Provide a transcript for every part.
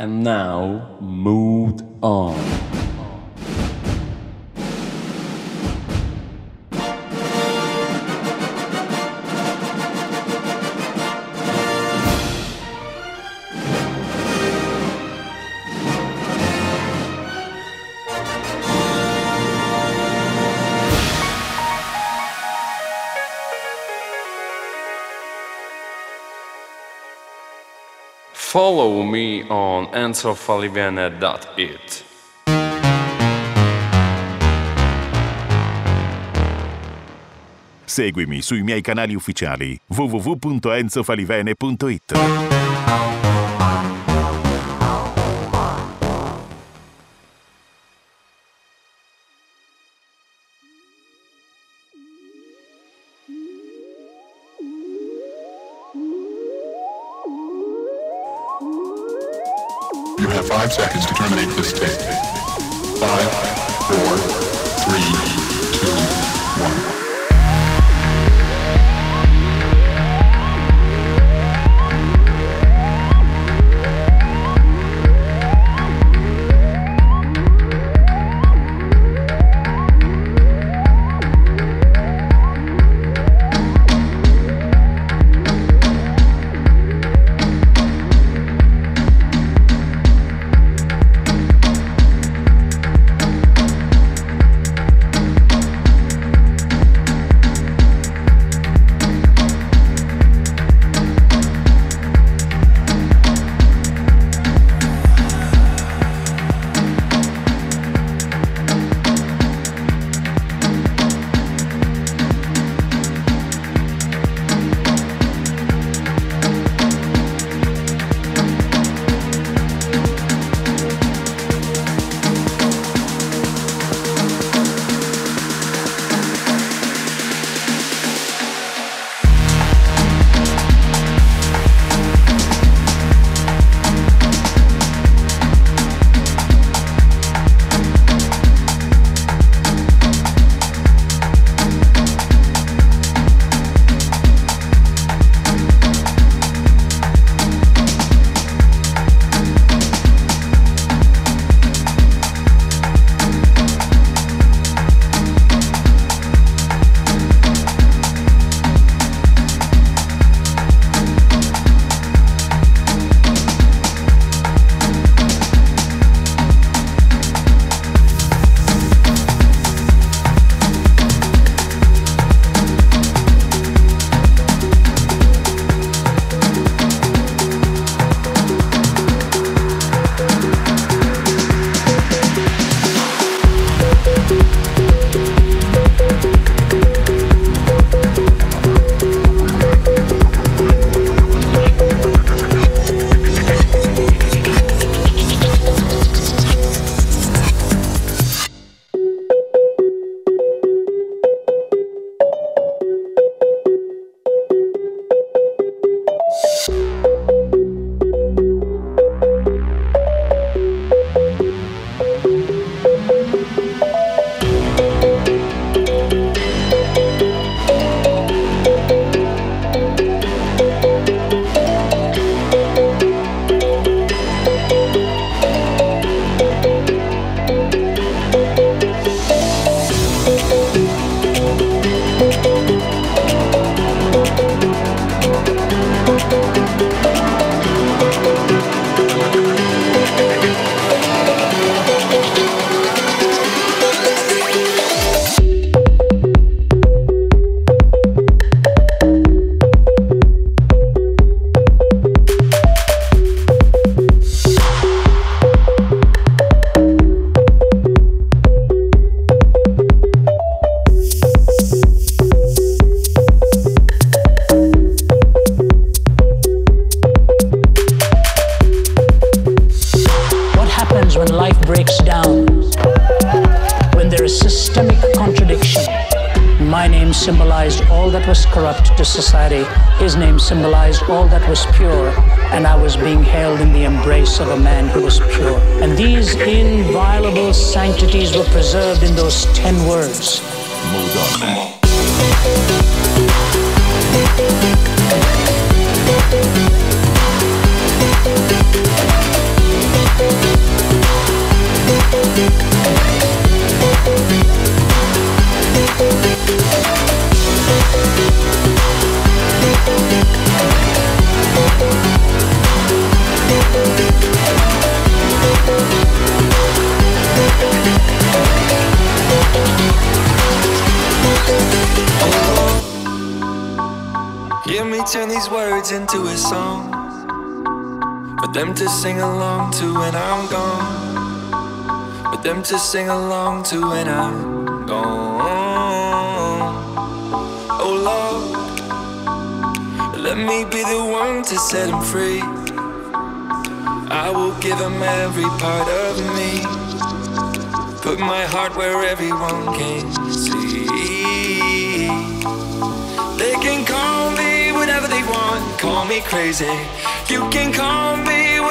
And now, Mood On. On enzofalivene.it. Seguimi sui miei canali ufficiali www.enzofalivene.it. this tape. preserved in those ten words. To sing along to when I'm gone. For them to sing along to when I'm gone. Oh Lord, let me be the one to set him free. I will give him every part of me. Put my heart where everyone can see. They can call me whatever they want, call me crazy. You can call me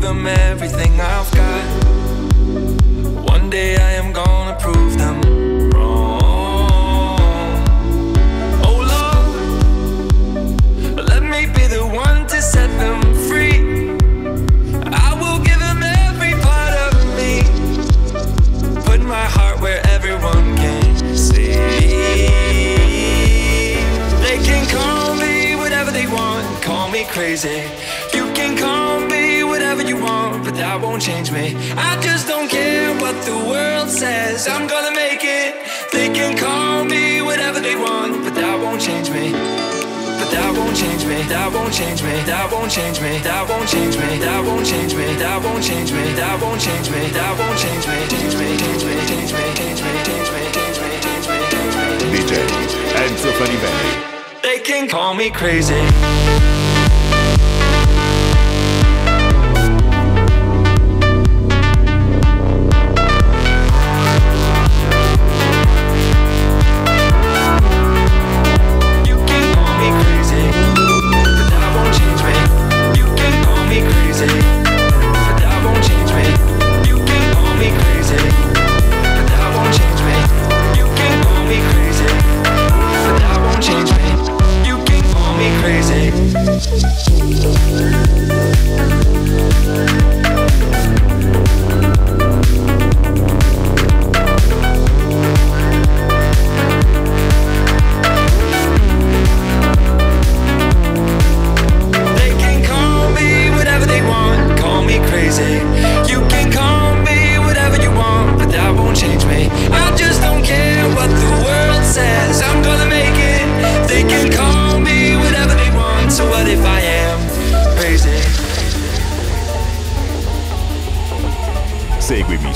give them everything I've got. One day I am gonna prove them wrong. Oh Lord, let me be the one to set them free. I will give them every part of me. Put my heart where everyone can see. They can call me whatever they want, call me crazy that won't change me. I just don't care what the world says. I'm gonna make it. They can call me whatever they want, but that won't change me. But that won't change me. That won't change me. That won't change me. That won't change me. That won't change me. That won't change me. That won't change me. That won't change me. Change me. Change me. Change me. Change me. Change me. Change me. Change me. Change me. DJ Enzo Falivene. They can call me crazy.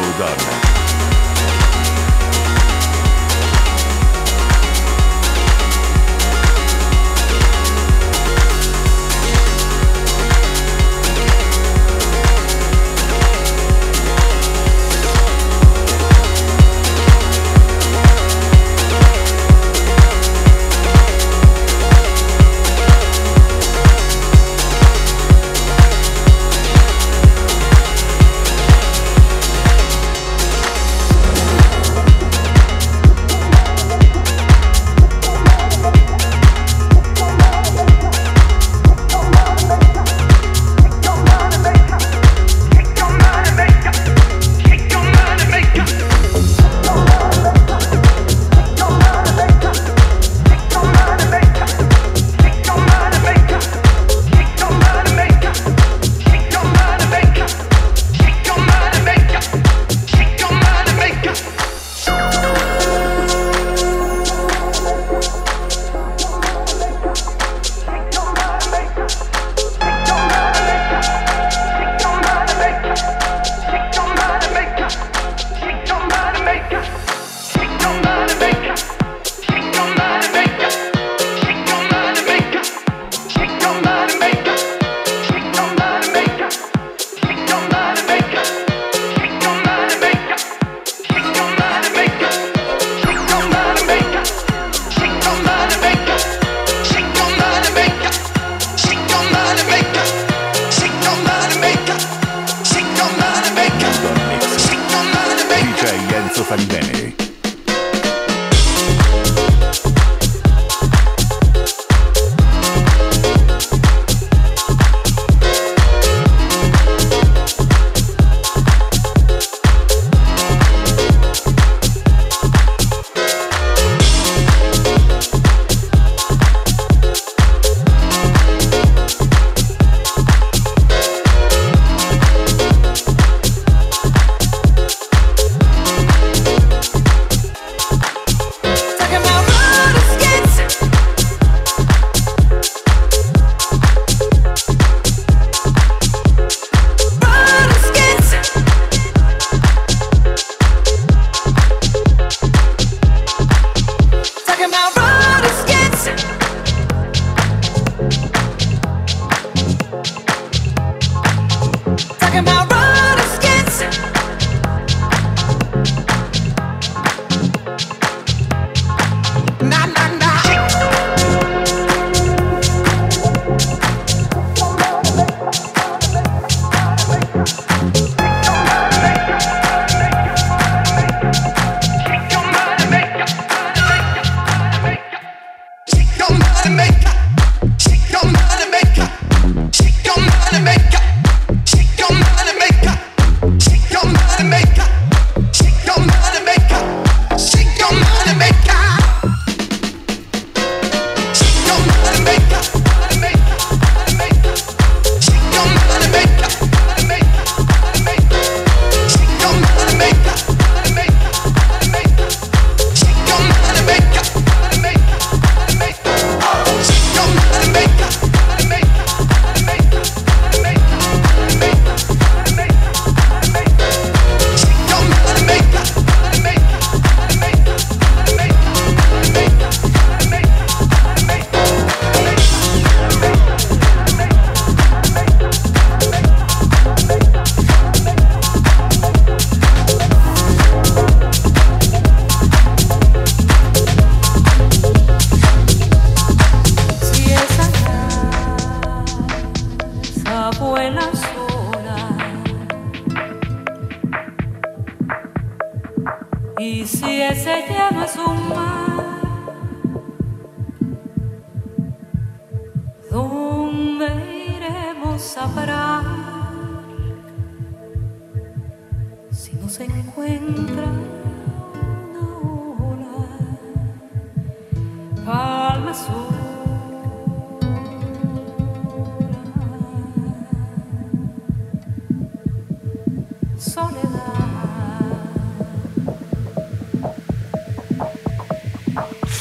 Moldávia.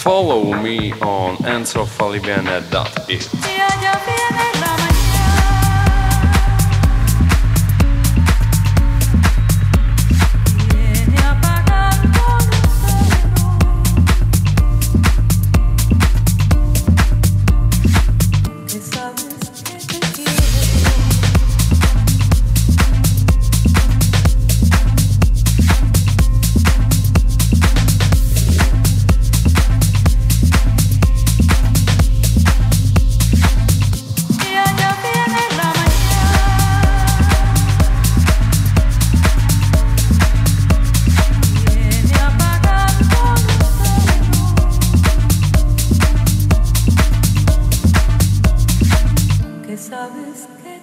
Follow me on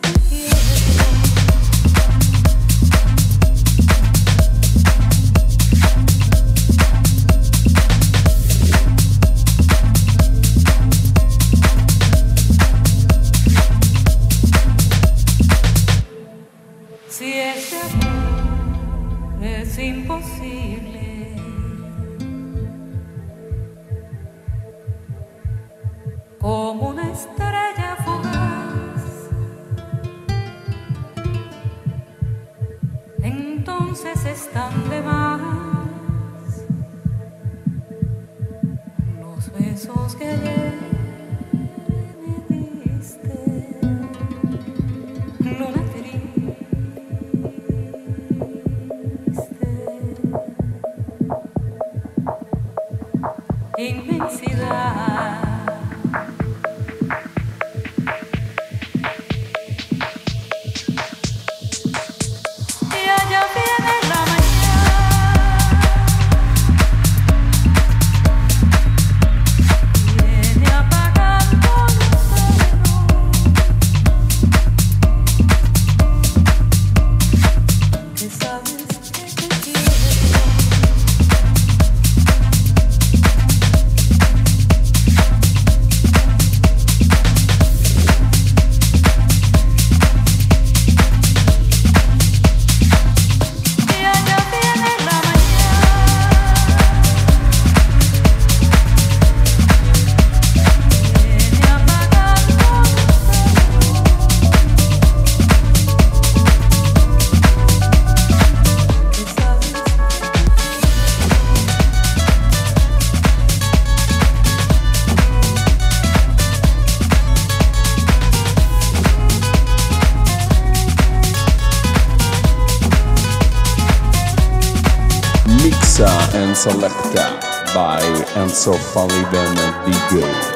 enzofalivene.it. Selecta by Enzo Falivene DJ.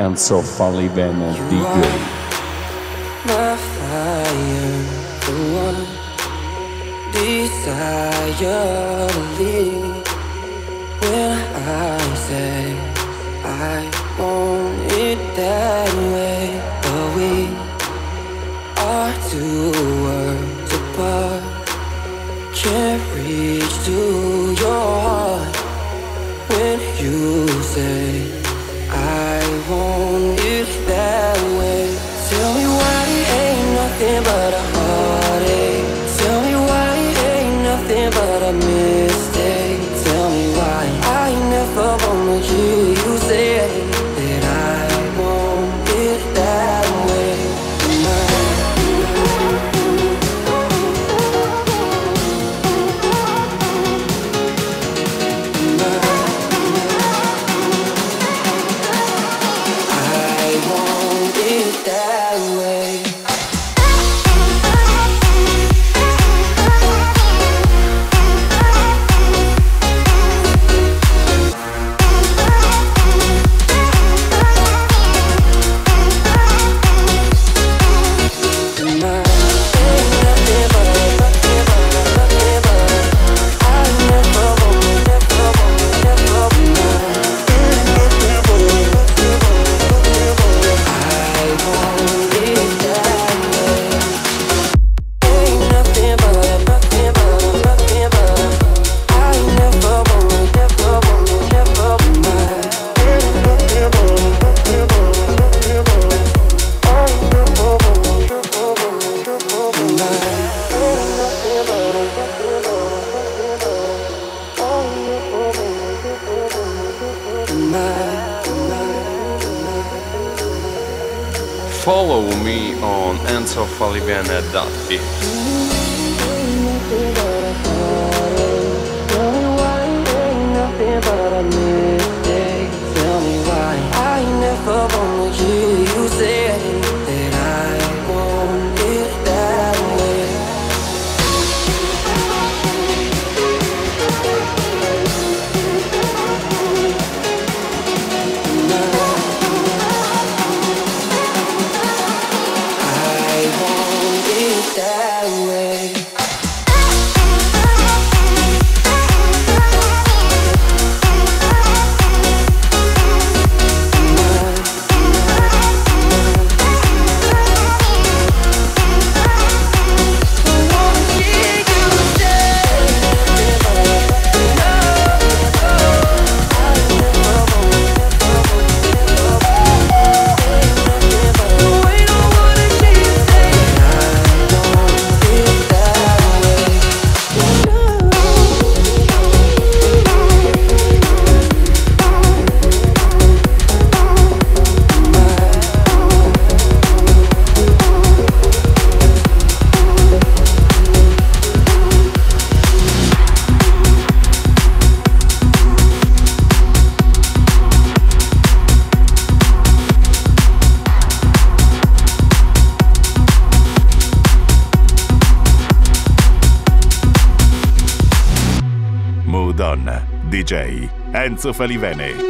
And Enzo Falivene Di Gui. DJ Enzo Falivene.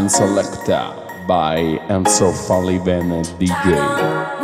And Selecta by Enzo Falivene DJ.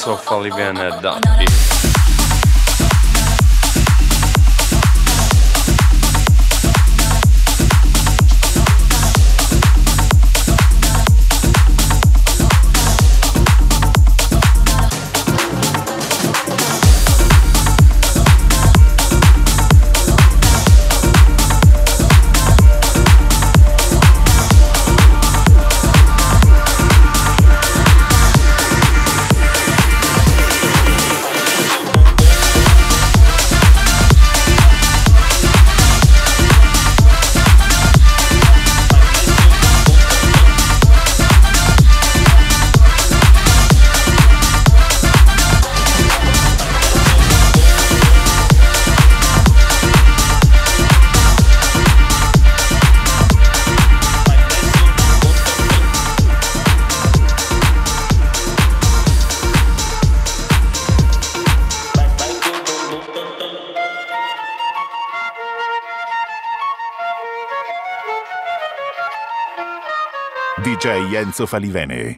Dance of Olivia Enzo Falivene.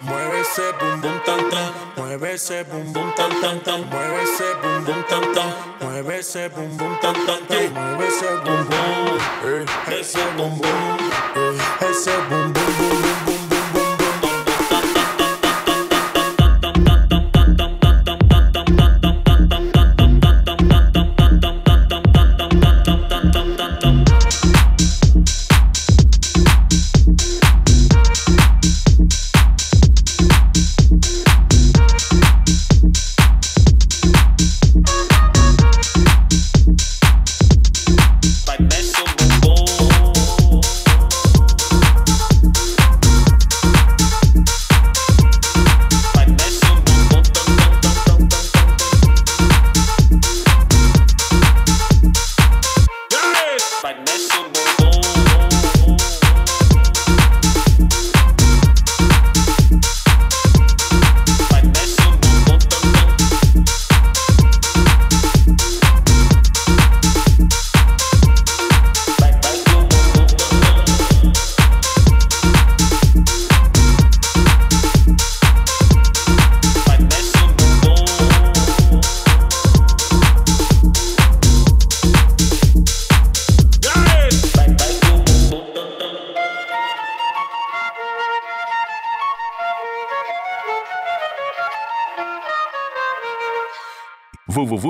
Mueve ese bum bum tan tan, mueve ese bum bum tan tan tan, mueve ese bum bum tan tan, mueve ese bum bum tan tan tan, mueve ese bum bum, ese bum bum, ese bum bum bum bum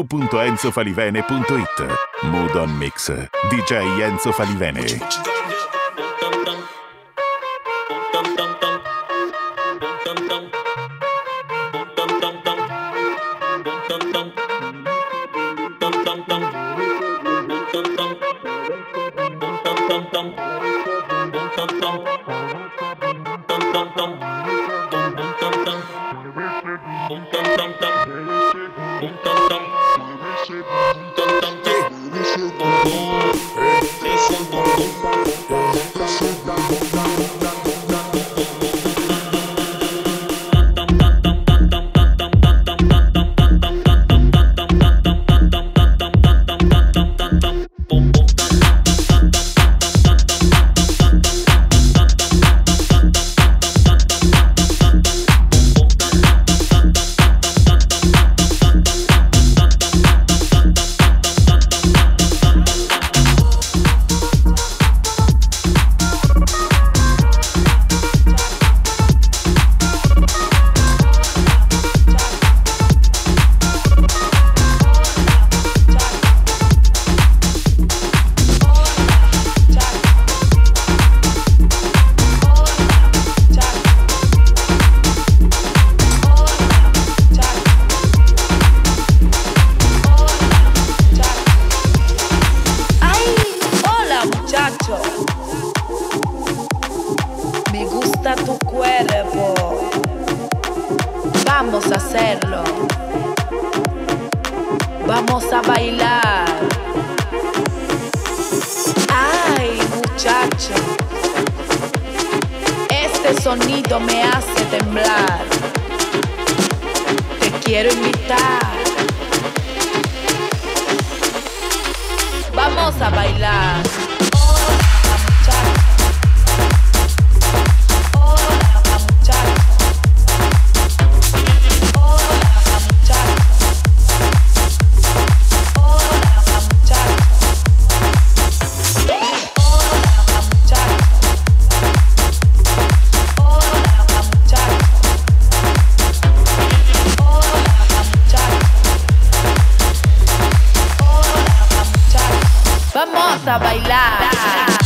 www.enzofalivene.it Mood on Mix. DJ Enzo Falivene A bailar.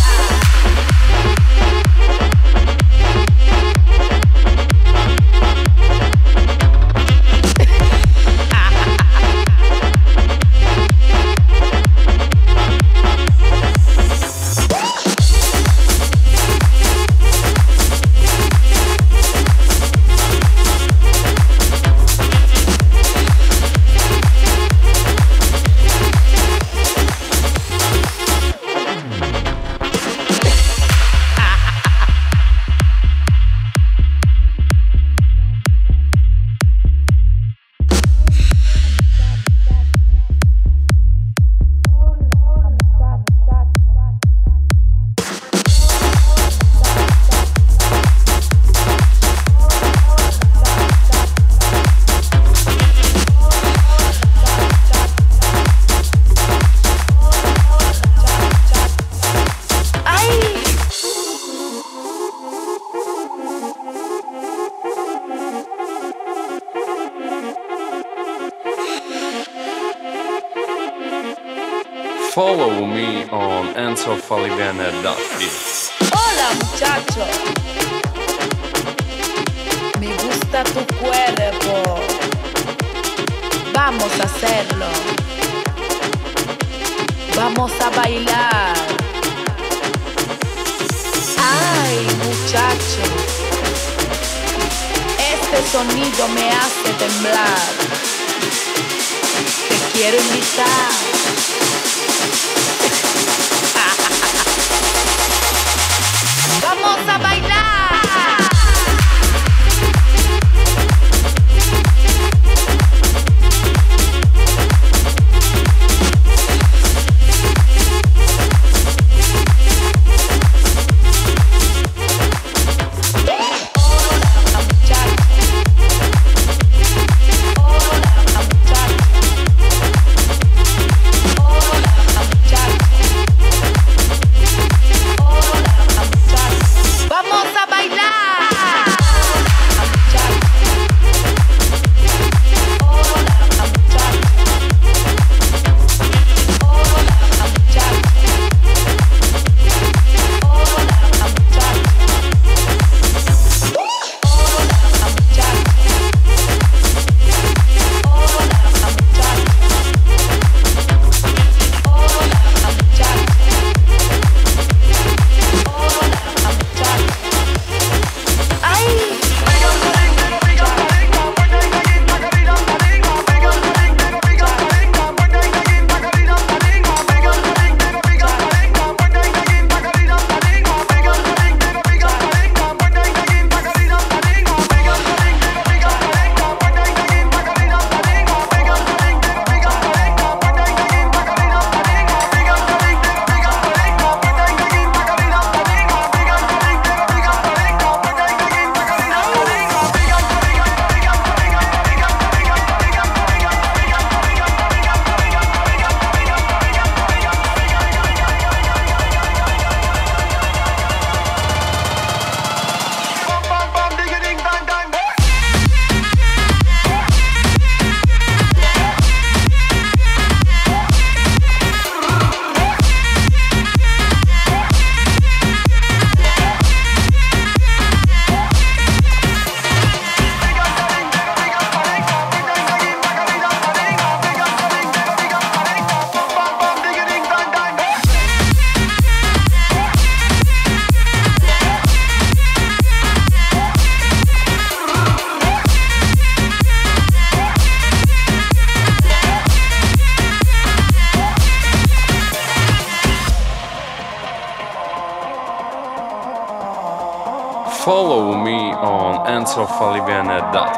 enzofalivene.it.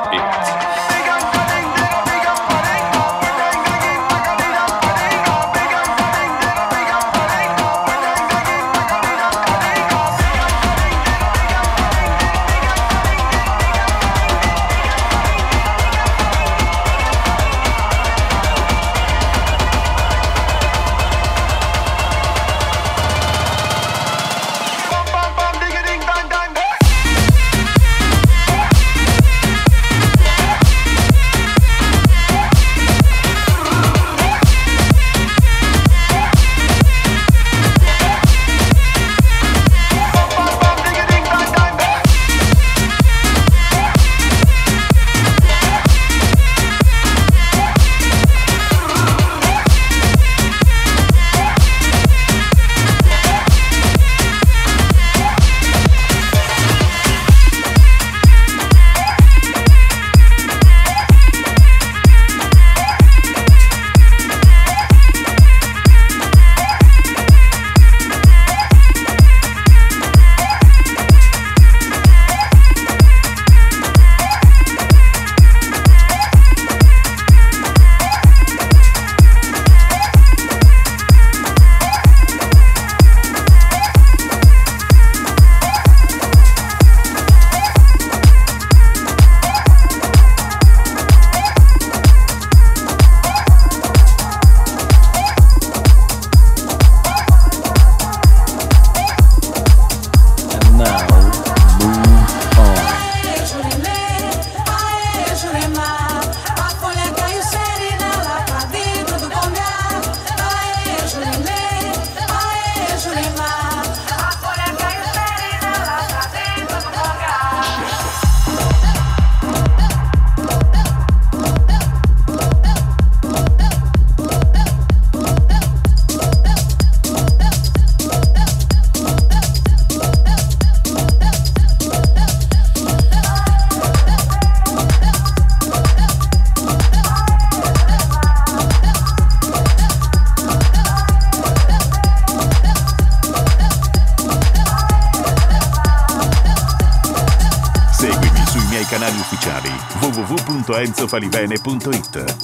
www.falivene.it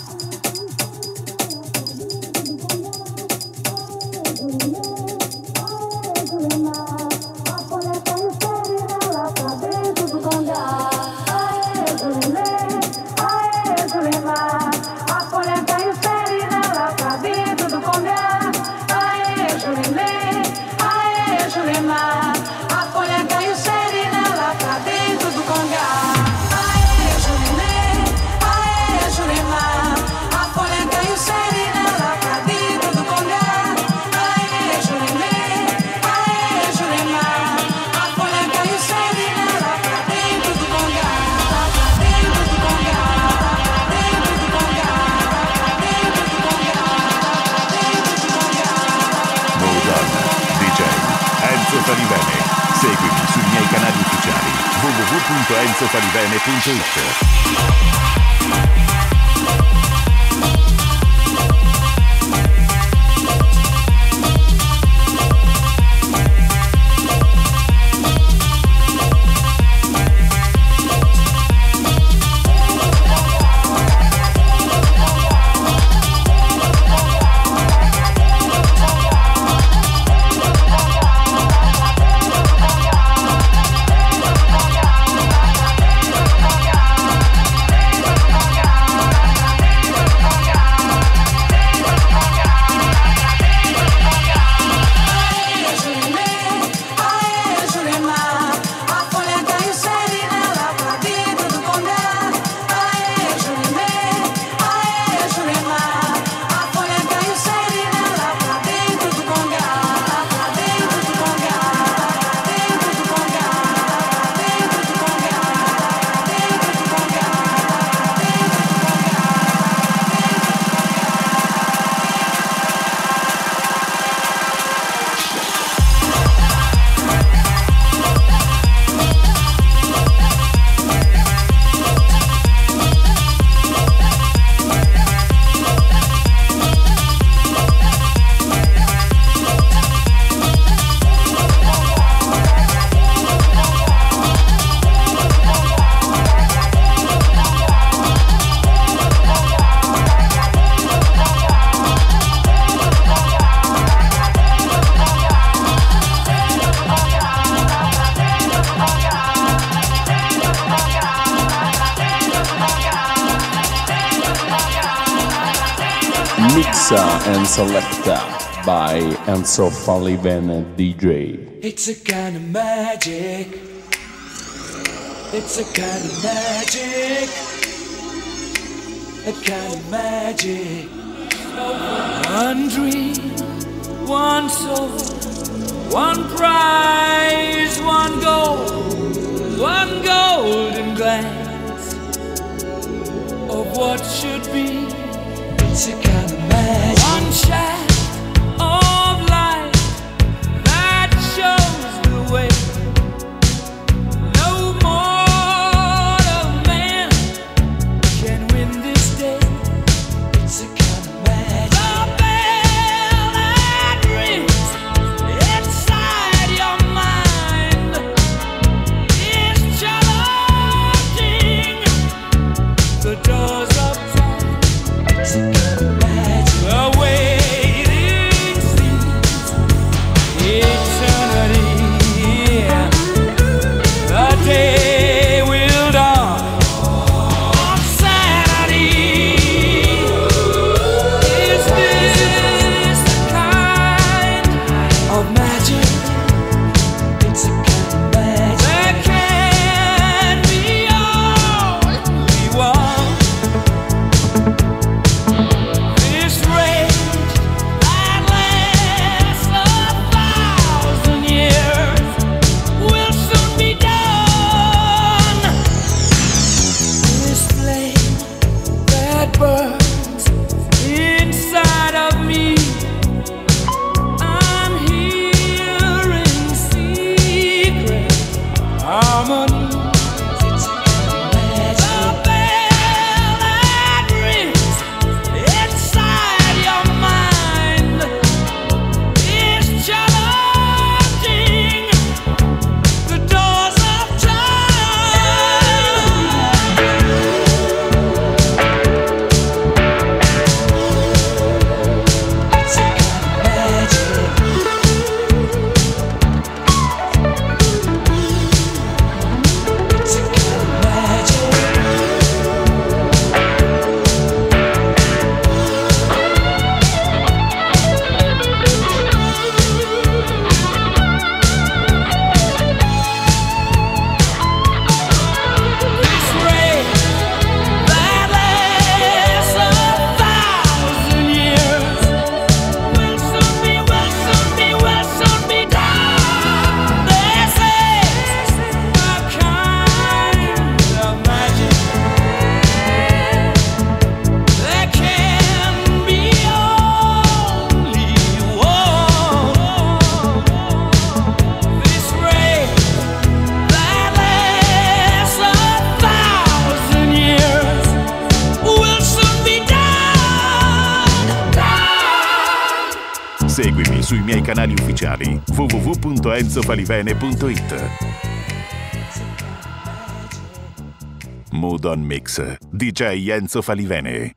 lorenzofaribene.it And Selecta by Enzo Falivene DJ. It's a kind of magic. It's a kind of magic. A kind of magic. One dream, one soul, one prize, one goal, one golden glance of what should be. It's a kind one shot. piazzofalivene.it Mood on Mix, DJ Enzo Falivene.